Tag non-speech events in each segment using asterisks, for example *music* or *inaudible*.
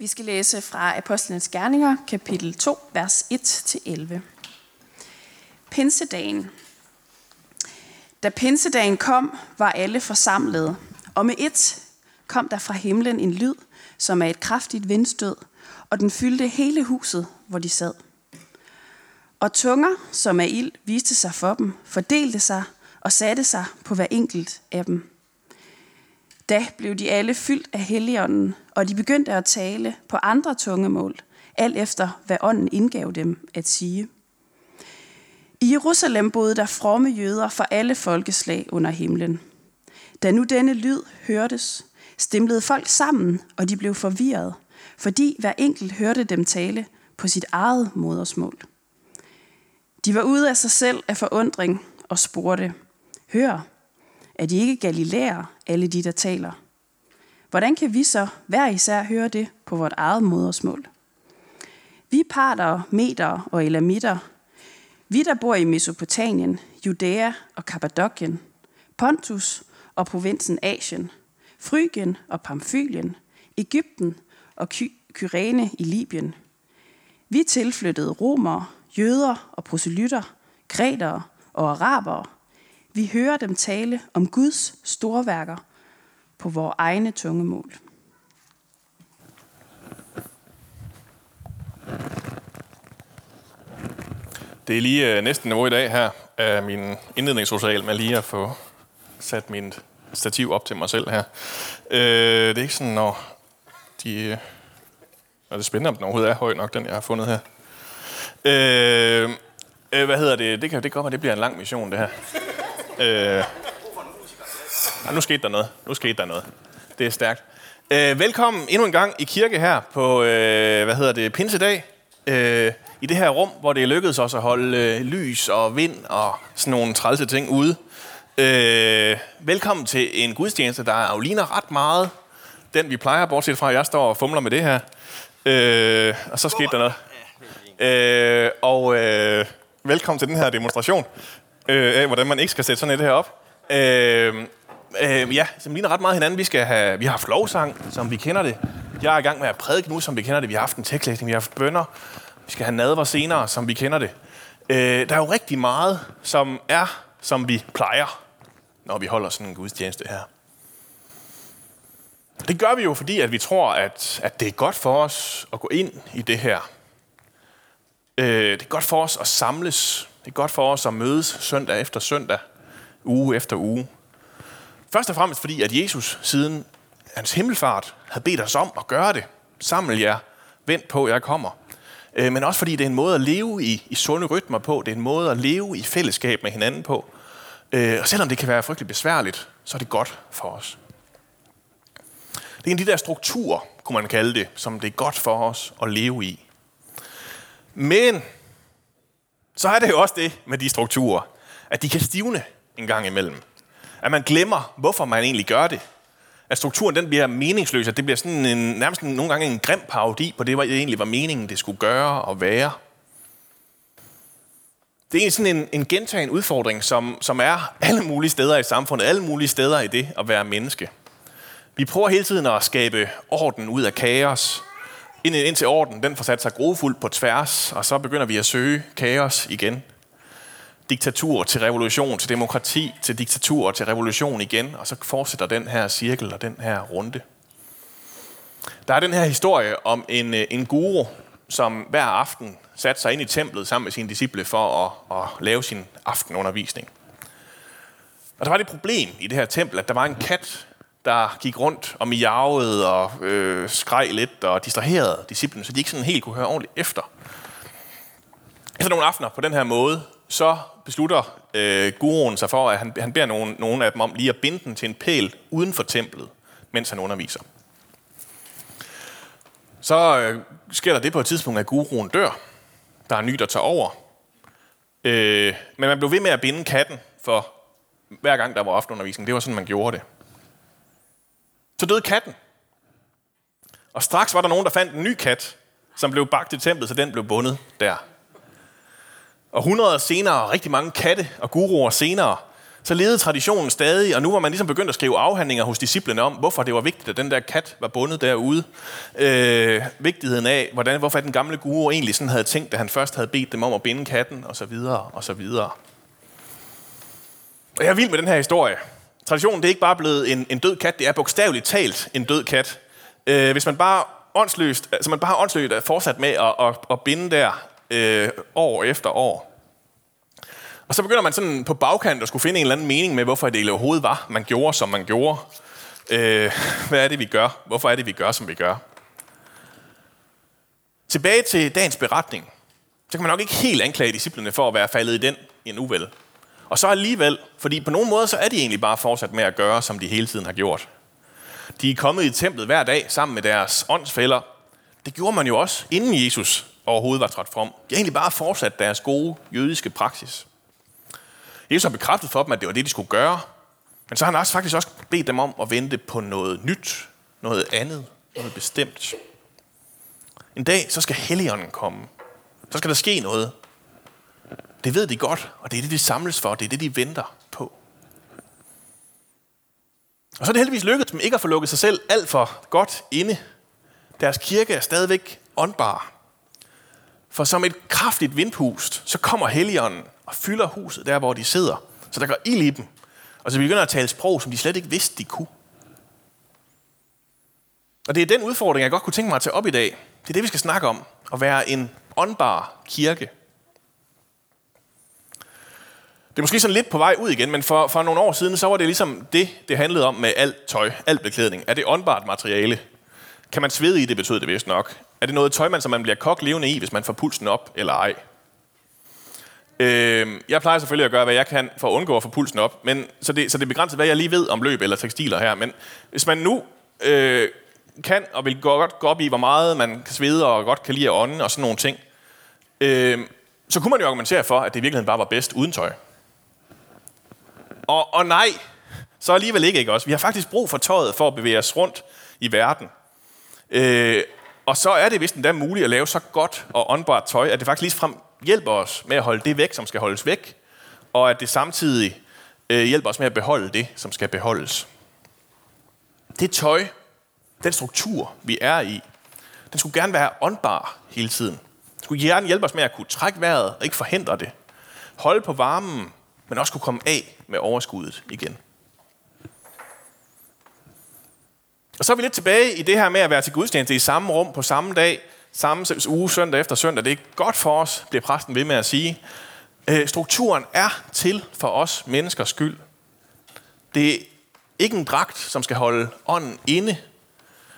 Vi skal læse fra Apostlenes Gerninger, kapitel 2, vers 1-11. Pinsedagen. Da pinsedagen kom, var alle forsamlede, og med et kom der fra himlen en lyd, som er et kraftigt vindstød, og den fyldte hele huset, hvor de sad. Og tunger, som er ild, viste sig for dem, fordelte sig og satte sig på hver enkelt af dem. Da blev de alle fyldt af Helligånden, og de begyndte at tale på andre tungemål, alt efter hvad ånden indgav dem at sige. I Jerusalem boede der fromme jøder fra alle folkeslag under himlen. Da nu denne lyd hørtes, stemlede folk sammen, og de blev forvirret, fordi hver enkelt hørte dem tale på sit eget modersmål. De var ude af sig selv af forundring og spurgte, Hør, er de ikke galilæer, alle de, der taler? Hvordan kan vi så hver især høre det på vort eget modersmål? Vi parter, meter og elamitter, vi der bor i Mesopotamien, Judæa og Kappadokien, Pontus og provinsen Asien, Frygien og Pamfylien, Ægypten og Kyrene i Libyen. Vi tilflyttede romere, jøder og proselytter, grækere og arabere. Vi hører dem tale om Guds storværker på vores egne tungemål. Det er lige øh, næsten niveau i dag her af min indledningsrosal med lige at få sat min stativ op til mig selv her. Øh, det er ikke sådan, når de... Øh, er spændende, om den overhovedet er høj nok, den jeg har fundet her. Øh, øh, hvad hedder det? Det kan det godt være, det bliver en lang mission, det her. Øh, ja, nu skete der noget. Nu skete der noget. Det er stærkt. Øh, velkommen endnu en gang i kirke her på, øh, hvad hedder det, Pinsedag. Øh, I det her rum, hvor det er lykkedes os at holde øh, lys og vind og sådan nogle trælse ting ude. Øh, velkommen til en gudstjeneste, der jo ligner ret meget den, vi plejer, bortset fra, at jeg står og fumler med det her. Øh, og så skete der noget. Øh, og øh, velkommen til den her demonstration øh, af, hvordan man ikke skal sætte sådan et her op. Øh, øh, ja, som ligner ret meget hinanden. Vi, skal have, vi har haft lovsang, som vi kender det. Jeg er i gang med at prædike nu, som vi kender det. Vi har haft en tekstlæsning, vi har haft bønder. Vi skal have nadver senere, som vi kender det. Øh, der er jo rigtig meget, som er, som vi plejer, når vi holder sådan en gudstjeneste her. Det gør vi jo, fordi at vi tror, at, at det er godt for os at gå ind i det her. Øh, det er godt for os at samles. Det er godt for os at mødes søndag efter søndag, uge efter uge. Først og fremmest fordi, at Jesus siden hans himmelfart havde bedt os om at gøre det. Samle jer, vent på, jeg kommer. Øh, men også fordi det er en måde at leve i, i sunde rytmer på. Det er en måde at leve i fællesskab med hinanden på. Øh, og selvom det kan være frygtelig besværligt, så er det godt for os. Det er en af de der strukturer, kunne man kalde det, som det er godt for os at leve i. Men så er det jo også det med de strukturer, at de kan stivne en gang imellem. At man glemmer, hvorfor man egentlig gør det. At strukturen den bliver meningsløs, at det bliver sådan en, nærmest nogle gange en grim parodi på det, hvad egentlig var meningen, det skulle gøre og være. Det er sådan en, en gentagen udfordring, som, som er alle mulige steder i samfundet, alle mulige steder i det at være menneske. Vi prøver hele tiden at skabe orden ud af kaos, indtil orden den får sat sig grofuldt på tværs, og så begynder vi at søge kaos igen. Diktatur til revolution, til demokrati, til diktatur, til revolution igen, og så fortsætter den her cirkel og den her runde. Der er den her historie om en, øh, en guru, som hver aften satte sig ind i templet sammen med sine disciple for at, at lave sin aftenundervisning. Og der var det problem i det her tempel, at der var en kat, der gik rundt og miavede og øh, skreg lidt og distraherede disciplen, så de ikke sådan helt kunne høre ordentligt efter. Efter nogle aftener på den her måde, så beslutter øh, guruen sig for, at han, han beder nogen, nogen af dem om lige at binde den til en pæl uden for templet, mens han underviser. Så øh, sker der det på et tidspunkt, at guruen dør. Der er en ny, der tager over. Øh, men man blev ved med at binde katten for hver gang, der var aftenundervisning. Det var sådan, man gjorde det. Så døde katten. Og straks var der nogen, der fandt en ny kat, som blev bagt i templet, så den blev bundet der. Og hundrede senere, rigtig mange katte og guruer senere, så levede traditionen stadig, og nu var man ligesom begyndt at skrive afhandlinger hos disciplene om, hvorfor det var vigtigt, at den der kat var bundet derude. Øh, vigtigheden af, hvordan, hvorfor den gamle guru egentlig sådan havde tænkt, da han først havde bedt dem om at binde katten, og så videre, og så videre. Og jeg er vild med den her historie. Traditionen det er ikke bare blevet en, en død kat, det er bogstaveligt talt en død kat. Øh, hvis man bare åndsløst, altså man bare åndsløst er fortsat med at, at, at binde der øh, år efter år. Og så begynder man sådan på bagkant at skulle finde en eller anden mening med, hvorfor det overhovedet var, man gjorde, som man gjorde. Øh, hvad er det, vi gør? Hvorfor er det, vi gør, som vi gør? Tilbage til dagens beretning. Så kan man nok ikke helt anklage disciplene for at være faldet i den i en uvel. Og så alligevel, fordi på nogle måder, så er de egentlig bare fortsat med at gøre, som de hele tiden har gjort. De er kommet i templet hver dag sammen med deres åndsfælder. Det gjorde man jo også, inden Jesus overhovedet var trådt frem. De har egentlig bare fortsat deres gode jødiske praksis. Jesus har bekræftet for dem, at det var det, de skulle gøre. Men så har han også faktisk også bedt dem om at vente på noget nyt, noget andet, noget bestemt. En dag, så skal Helligånden komme. Så skal der ske noget. Det ved de godt, og det er det, de samles for. Det er det, de venter på. Og så er det heldigvis lykkedes dem ikke at få lukket sig selv alt for godt inde. Deres kirke er stadigvæk åndbar. For som et kraftigt vindpust, så kommer Helligånden og fylder huset der, hvor de sidder. Så der går ild i dem. Og så begynder at tale sprog, som de slet ikke vidste, de kunne. Og det er den udfordring, jeg godt kunne tænke mig at tage op i dag. Det er det, vi skal snakke om. At være en åndbar kirke. Det er måske sådan lidt på vej ud igen, men for, for nogle år siden, så var det ligesom det, det handlede om med alt tøj, alt beklædning. Er det åndbart materiale? Kan man svede i det, betød det vist nok. Er det noget tøj, man, som man bliver kok levende i, hvis man får pulsen op, eller ej? Øh, jeg plejer selvfølgelig at gøre, hvad jeg kan for at undgå at få pulsen op, men, så, det, så det er begrænset, hvad jeg lige ved om løb eller tekstiler her. Men hvis man nu øh, kan og vil godt gå op i, hvor meget man kan svede og godt kan lide at ånde og sådan nogle ting, øh, så kunne man jo argumentere for, at det i virkeligheden bare var bedst uden tøj. Og, og nej, så alligevel ikke, ikke også? Vi har faktisk brug for tøjet for at bevæge os rundt i verden. Øh, og så er det vist endda muligt at lave så godt og åndbart tøj, at det faktisk ligefrem hjælper os med at holde det væk, som skal holdes væk, og at det samtidig øh, hjælper os med at beholde det, som skal beholdes. Det tøj, den struktur, vi er i, den skulle gerne være åndbar hele tiden. Den skulle gerne hjælpe os med at kunne trække vejret og ikke forhindre det. Holde på varmen, men også kunne komme af med overskuddet igen. Og så er vi lidt tilbage i det her med at være til gudstjeneste i samme rum på samme dag, samme uge, søndag efter søndag. Det er godt for os, bliver præsten ved med at sige. Øh, strukturen er til for os menneskers skyld. Det er ikke en dragt, som skal holde ånden inde,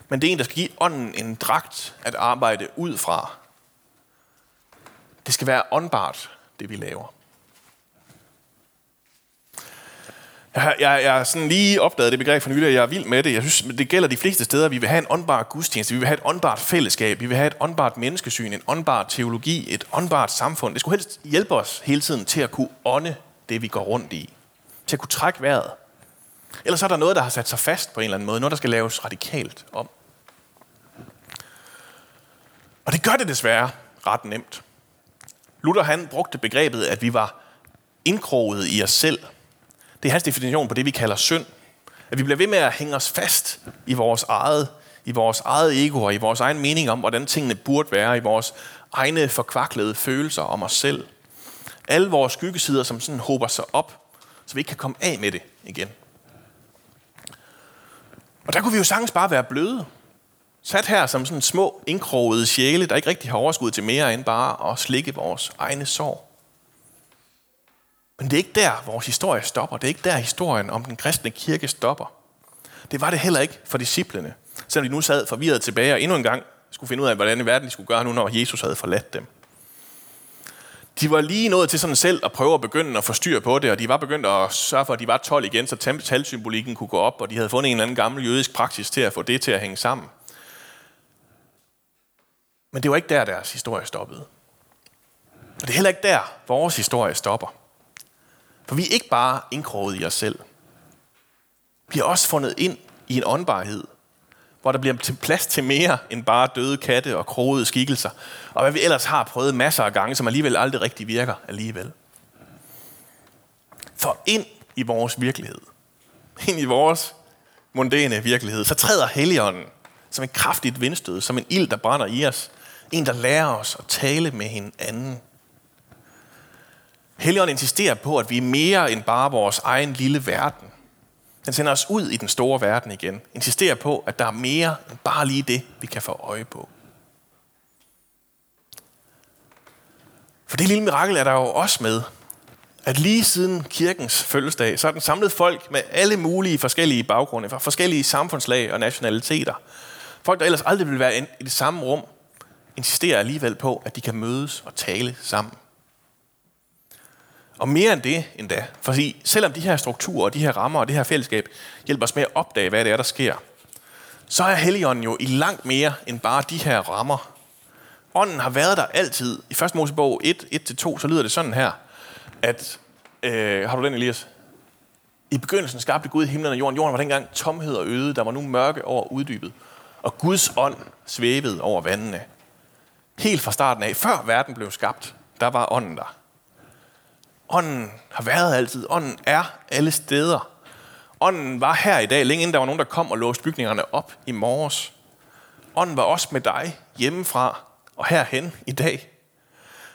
men det er en, der skal give ånden en dragt at arbejde ud fra. Det skal være åndbart, det vi laver. Jeg, jeg, jeg har sådan lige opdaget det begreb for nylig, og jeg er vild med det. Jeg synes, det gælder de fleste steder. Vi vil have en åndbar gudstjeneste, vi vil have et åndbart fællesskab, vi vil have et åndbart menneskesyn, en åndbar teologi, et åndbart samfund. Det skulle helst hjælpe os hele tiden til at kunne ånde det, vi går rundt i. Til at kunne trække vejret. Ellers er der noget, der har sat sig fast på en eller anden måde. Noget, der skal laves radikalt om. Og det gør det desværre ret nemt. Luther han brugte begrebet, at vi var indkroget i os selv – det er hans definition på det, vi kalder synd. At vi bliver ved med at hænge os fast i vores eget, i vores eget ego og i vores egen mening om, hvordan tingene burde være, i vores egne forkvaklede følelser om os selv. Alle vores skyggesider, som sådan håber sig op, så vi ikke kan komme af med det igen. Og der kunne vi jo sagtens bare være bløde. Sat her som sådan små, indkrogede sjæle, der ikke rigtig har overskud til mere end bare at slikke vores egne sår. Men det er ikke der, vores historie stopper. Det er ikke der, historien om den kristne kirke stopper. Det var det heller ikke for disciplene. Selvom de nu sad forvirret tilbage og endnu en gang skulle finde ud af, hvordan i verden de skulle gøre nu, når Jesus havde forladt dem. De var lige nået til sådan selv at prøve at begynde at få styr på det, og de var begyndt at sørge for, at de var 12 igen, så talsymbolikken kunne gå op, og de havde fundet en eller anden gammel jødisk praksis til at få det til at hænge sammen. Men det var ikke der, deres historie stoppede. Og det er heller ikke der, vores historie stopper. For vi er ikke bare indkroget i os selv. Vi har også fundet ind i en åndbarhed, hvor der bliver plads til mere end bare døde katte og krogede skikkelser, og hvad vi ellers har prøvet masser af gange, som alligevel aldrig rigtig virker alligevel. For ind i vores virkelighed, ind i vores mundane virkelighed, så træder Helligånden som et kraftigt vindstød, som en ild, der brænder i os. En, der lærer os at tale med hinanden. Helligånden insisterer på, at vi er mere end bare vores egen lille verden. Den sender os ud i den store verden igen. Insisterer på, at der er mere end bare lige det, vi kan få øje på. For det lille mirakel er der jo også med, at lige siden kirkens fødselsdag, så er den samlet folk med alle mulige forskellige baggrunde, fra forskellige samfundslag og nationaliteter. Folk, der ellers aldrig vil være i det samme rum, insisterer alligevel på, at de kan mødes og tale sammen. Og mere end det endda, for selvom de her strukturer, de her rammer og det her fællesskab hjælper os med at opdage, hvad det er, der sker, så er Helligånden jo i langt mere end bare de her rammer. Ånden har været der altid. I 1. Mosebog 1, 1-2, så lyder det sådan her, at, øh, har du den, Elias? I begyndelsen skabte Gud himlen og jorden. Jorden var dengang tomhed og øde. Der var nu mørke over uddybet. Og Guds ånd svævede over vandene. Helt fra starten af, før verden blev skabt, der var ånden der. Ånden har været altid. Ånden er alle steder. Ånden var her i dag, længe inden der var nogen, der kom og låste bygningerne op i morges. Ånden var også med dig hjemmefra og herhen i dag.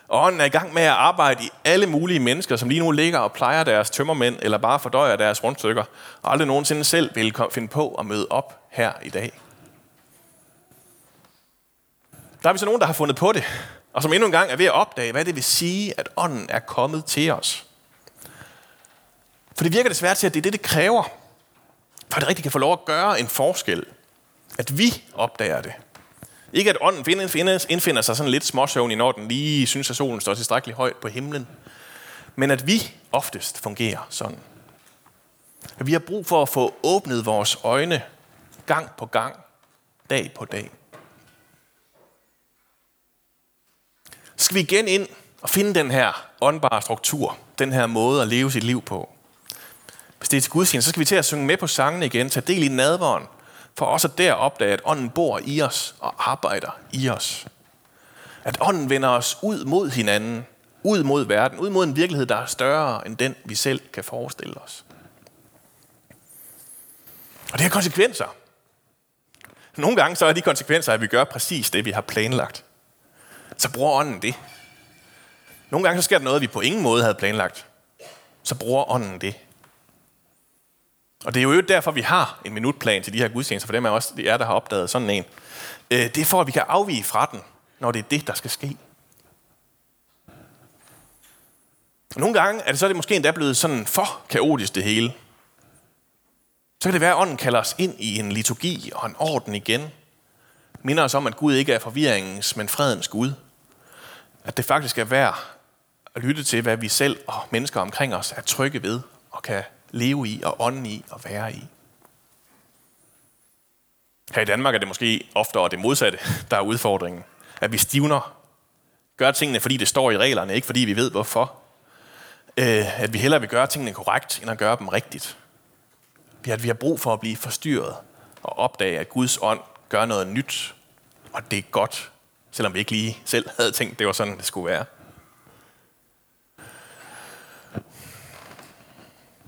Og ånden er i gang med at arbejde i alle mulige mennesker, som lige nu ligger og plejer deres tømmermænd, eller bare fordøjer deres rundstykker, og aldrig nogensinde selv vil finde på at møde op her i dag. Der er vi så nogen, der har fundet på det, og som endnu en gang er ved at opdage, hvad det vil sige, at ånden er kommet til os. For det virker desværre til, at det er det, det kræver, for at det rigtig kan få lov at gøre en forskel. At vi opdager det. Ikke at ånden indfinder sig sådan lidt småsøvn i, når den lige synes, at solen står tilstrækkeligt højt på himlen. Men at vi oftest fungerer sådan. At vi har brug for at få åbnet vores øjne gang på gang, dag på dag. Skal vi igen ind og finde den her åndbare struktur, den her måde at leve sit liv på. Hvis det er til gudstjeneste, så skal vi til at synge med på sangene igen, tage del i nadvåren, for også der opdage, at ånden bor i os og arbejder i os. At ånden vender os ud mod hinanden, ud mod verden, ud mod en virkelighed, der er større end den, vi selv kan forestille os. Og det har konsekvenser. Nogle gange så er de konsekvenser, at vi gør præcis det, vi har planlagt. Så bruger ånden det. Nogle gange så sker der noget, vi på ingen måde havde planlagt. Så bruger ånden det. Og det er jo derfor, vi har en minutplan til de her gudstjenester, for dem er også det er, der har opdaget sådan en. Øh, det er for, at vi kan afvige fra den, når det er det, der skal ske. Nogle gange er det så er det måske endda blevet sådan for kaotisk det hele. Så kan det være, at ånden kalder os ind i en liturgi og en orden igen. Minder os om, at Gud ikke er forvirringens, men fredens Gud. At det faktisk er værd at lytte til, hvad vi selv og mennesker omkring os er trygge ved og kan leve i og ånden i og være i. Her i Danmark er det måske oftere det modsatte, der er udfordringen. At vi stivner, gør tingene, fordi det står i reglerne, ikke fordi vi ved hvorfor. Øh, at vi hellere vil gøre tingene korrekt, end at gøre dem rigtigt. At vi har brug for at blive forstyrret og opdage, at Guds ånd gør noget nyt, og det er godt, selvom vi ikke lige selv havde tænkt, det var sådan, det skulle være.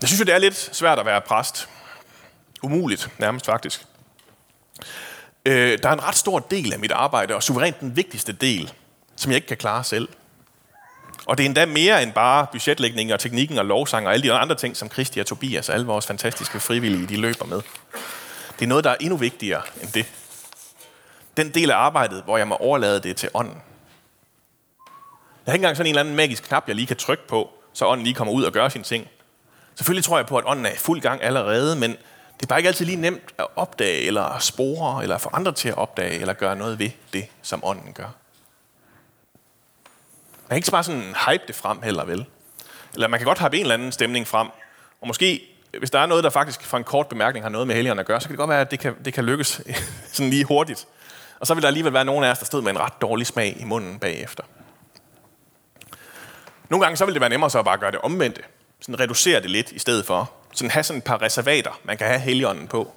Jeg synes jo, det er lidt svært at være præst. Umuligt, nærmest faktisk. Øh, der er en ret stor del af mit arbejde, og suverænt den vigtigste del, som jeg ikke kan klare selv. Og det er endda mere end bare budgetlægning og teknikken og lovsang og alle de andre ting, som Kristi og Tobias og alle vores fantastiske frivillige, de løber med. Det er noget, der er endnu vigtigere end det. Den del af arbejdet, hvor jeg må overlade det til ånden. Der er ikke engang sådan en eller anden magisk knap, jeg lige kan trykke på, så ånden lige kommer ud og gør sine ting. Selvfølgelig tror jeg på, at ånden er i fuld gang allerede, men det er bare ikke altid lige nemt at opdage, eller spore, eller få andre til at opdage, eller gøre noget ved det, som ånden gør. Man kan ikke bare sådan hype det frem heller, vel? Eller man kan godt have en eller anden stemning frem, og måske, hvis der er noget, der faktisk for en kort bemærkning har noget med helgerne at gøre, så kan det godt være, at det kan, det kan lykkes *laughs* sådan lige hurtigt. Og så vil der alligevel være nogen af os, der stod med en ret dårlig smag i munden bagefter. Nogle gange så vil det være nemmere så at bare gøre det omvendte sådan reducere det lidt i stedet for. Sådan have sådan et par reservater, man kan have heligånden på.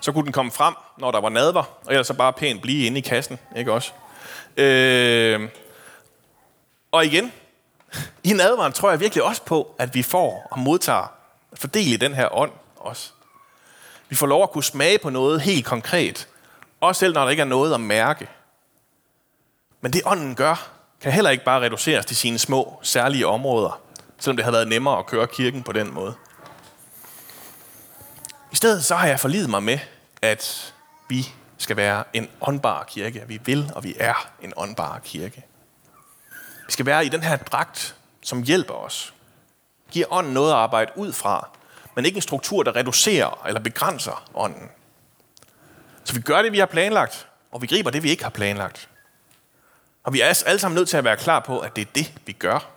Så kunne den komme frem, når der var nadver, og ellers så bare pænt blive inde i kassen, ikke også? Øh, og igen, i nadveren tror jeg virkelig også på, at vi får og modtager Fordel i den her ånd også. Vi får lov at kunne smage på noget helt konkret. Også selv når der ikke er noget at mærke. Men det ånden gør, kan heller ikke bare reduceres til sine små, særlige områder, selvom det havde været nemmere at køre kirken på den måde. I stedet så har jeg forlidet mig med, at vi skal være en åndbar kirke. Vi vil, og vi er en åndbar kirke. Vi skal være i den her dragt, som hjælper os. Giver ånden noget at arbejde ud fra, men ikke en struktur, der reducerer eller begrænser ånden. Så vi gør det, vi har planlagt, og vi griber det, vi ikke har planlagt. Og vi er alle sammen nødt til at være klar på, at det er det, vi gør.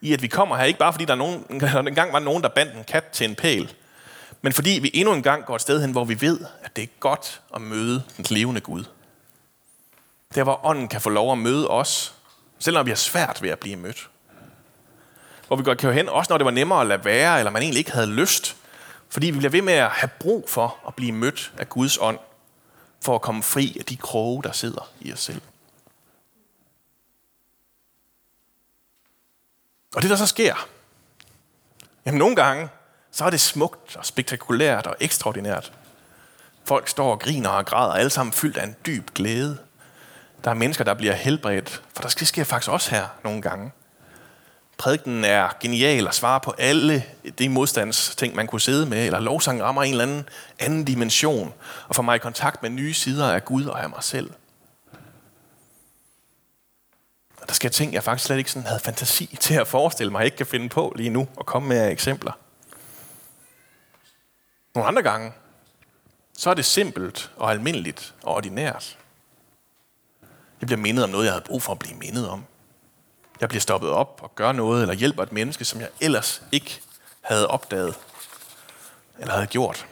I at vi kommer her, ikke bare fordi der, er nogen, *laughs* der engang var nogen, der bandt en kat til en pæl, men fordi vi endnu en gang går et sted hen, hvor vi ved, at det er godt at møde den levende Gud. Der, hvor ånden kan få lov at møde os, selvom vi har svært ved at blive mødt. Hvor vi godt kan hen, også når det var nemmere at lade være, eller man egentlig ikke havde lyst, fordi vi bliver ved med at have brug for at blive mødt af Guds ånd, for at komme fri af de kroge, der sidder i os selv. Og det, der så sker, jamen nogle gange, så er det smukt og spektakulært og ekstraordinært. Folk står og griner og græder, alle sammen fyldt af en dyb glæde. Der er mennesker, der bliver helbredt, for der sker faktisk også her nogle gange. Prædiken er genial og svarer på alle de modstandsting, man kunne sidde med, eller lovsang rammer en eller anden anden dimension, og får mig i kontakt med nye sider af Gud og af mig selv. Og der sker ting, jeg faktisk slet ikke sådan havde fantasi *laughs* til at forestille mig, jeg ikke kan finde på lige nu, og komme med eksempler. Nogle andre gange, så er det simpelt og almindeligt og ordinært. Jeg bliver mindet om noget, jeg havde brug for at blive mindet om. Jeg bliver stoppet op og gør noget, eller hjælper et menneske, som jeg ellers ikke havde opdaget, eller havde gjort.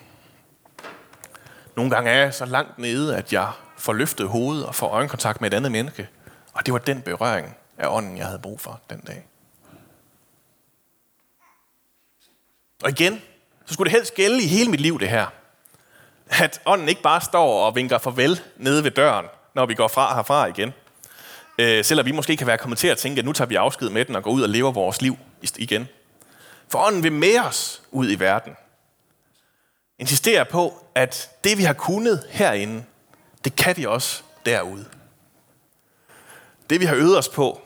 Nogle gange er jeg så langt nede, at jeg får løftet hovedet og får øjenkontakt med et andet menneske, og det var den berøring af ånden, jeg havde brug for den dag. Og igen, så skulle det helst gælde i hele mit liv, det her. At ånden ikke bare står og vinker farvel nede ved døren, når vi går fra herfra igen. Øh, selvom vi måske kan være kommet til at tænke, at nu tager vi afsked med den og går ud og lever vores liv igen. For ånden vil med os ud i verden. Insisterer på, at det vi har kunnet herinde, det kan vi også derude. Det vi har øvet os på,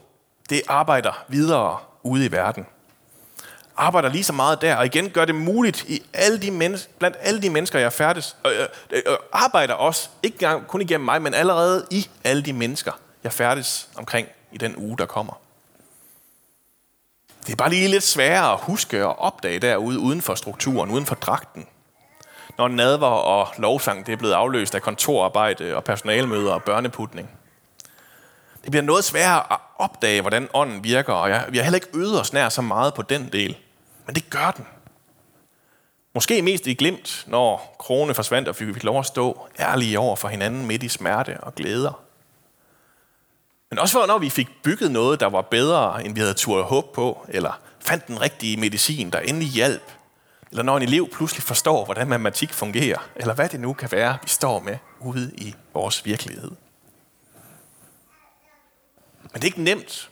det arbejder videre ude i verden arbejder lige så meget der, og igen gør det muligt i alle de mennesker, blandt alle de mennesker, jeg er færdes, øh, øh, øh, arbejder også, ikke kun igennem mig, men allerede i alle de mennesker, jeg færdes omkring i den uge, der kommer. Det er bare lige lidt sværere at huske og opdage derude, uden for strukturen, uden for dragten. Når nadver og lovsang det er blevet afløst af kontorarbejde og personalmøder og børneputning. Det bliver noget sværere at opdage, hvordan ånden virker, og jeg, vi har heller ikke øvet os nær så meget på den del. Men det gør den. Måske mest i glimt, når krone forsvandt, og vi fik lov at stå ærlige over for hinanden midt i smerte og glæder. Men også for, når vi fik bygget noget, der var bedre, end vi havde turde håb på, eller fandt den rigtige medicin, der endelig hjalp, eller når en elev pludselig forstår, hvordan matematik fungerer, eller hvad det nu kan være, vi står med ude i vores virkelighed. Men det er ikke nemt,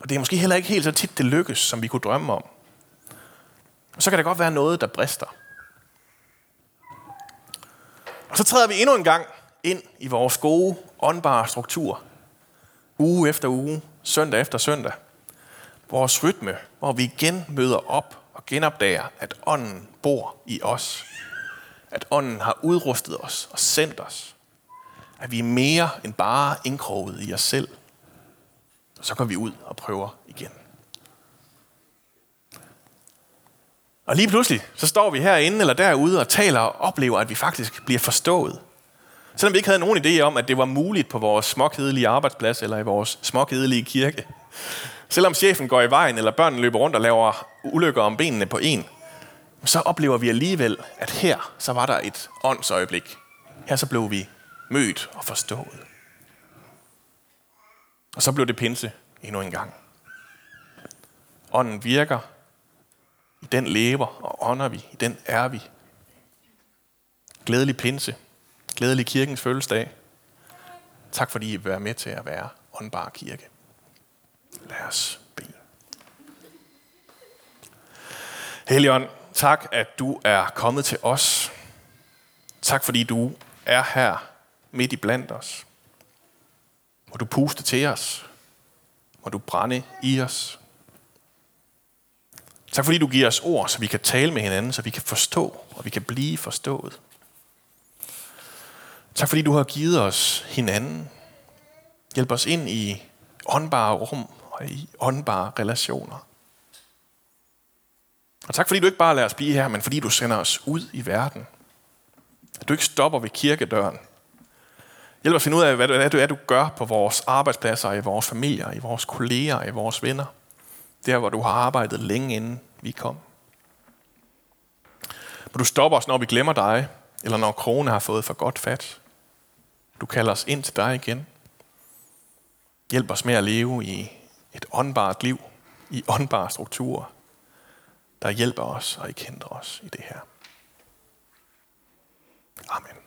og det er måske heller ikke helt så tit, det lykkes, som vi kunne drømme om. Og så kan der godt være noget, der brister. Og så træder vi endnu en gang ind i vores gode, åndbare struktur. Uge efter uge, søndag efter søndag. Vores rytme, hvor vi igen møder op og genopdager, at ånden bor i os. At ånden har udrustet os og sendt os. At vi er mere end bare indkroget i os selv. Og så går vi ud og prøver igen. Og lige pludselig, så står vi herinde eller derude og taler og oplever, at vi faktisk bliver forstået. Selvom vi ikke havde nogen idé om, at det var muligt på vores småkedelige arbejdsplads eller i vores småkedelige kirke. Selvom chefen går i vejen, eller børnene løber rundt og laver ulykker om benene på en, så oplever vi alligevel, at her så var der et åndsøjeblik. Her så blev vi mødt og forstået. Og så blev det pinse endnu en gang. Ånden virker, i den lever og ånder vi. I den er vi. Glædelig pinse. Glædelig kirkens fødselsdag. Tak fordi I vil være med til at være åndbar kirke. Lad os bede. Helion, tak, at du er kommet til os. Tak, fordi du er her midt i blandt os. Må du puste til os. Må du brænde i os. Tak fordi du giver os ord, så vi kan tale med hinanden, så vi kan forstå, og vi kan blive forstået. Tak fordi du har givet os hinanden. Hjælp os ind i åndbare rum og i åndbare relationer. Og tak fordi du ikke bare lader os blive her, men fordi du sender os ud i verden. At du ikke stopper ved kirkedøren. Hjælp os at finde ud af, hvad det er, du gør på vores arbejdspladser, i vores familier, i vores kolleger, i vores venner. Der, hvor du har arbejdet længe inden vi kom. Må du stoppe os, når vi glemmer dig, eller når krone har fået for godt fat. Du kalder os ind til dig igen. Hjælp os med at leve i et åndbart liv, i åndbare strukturer, der hjælper os og ikke hindrer os i det her. Amen.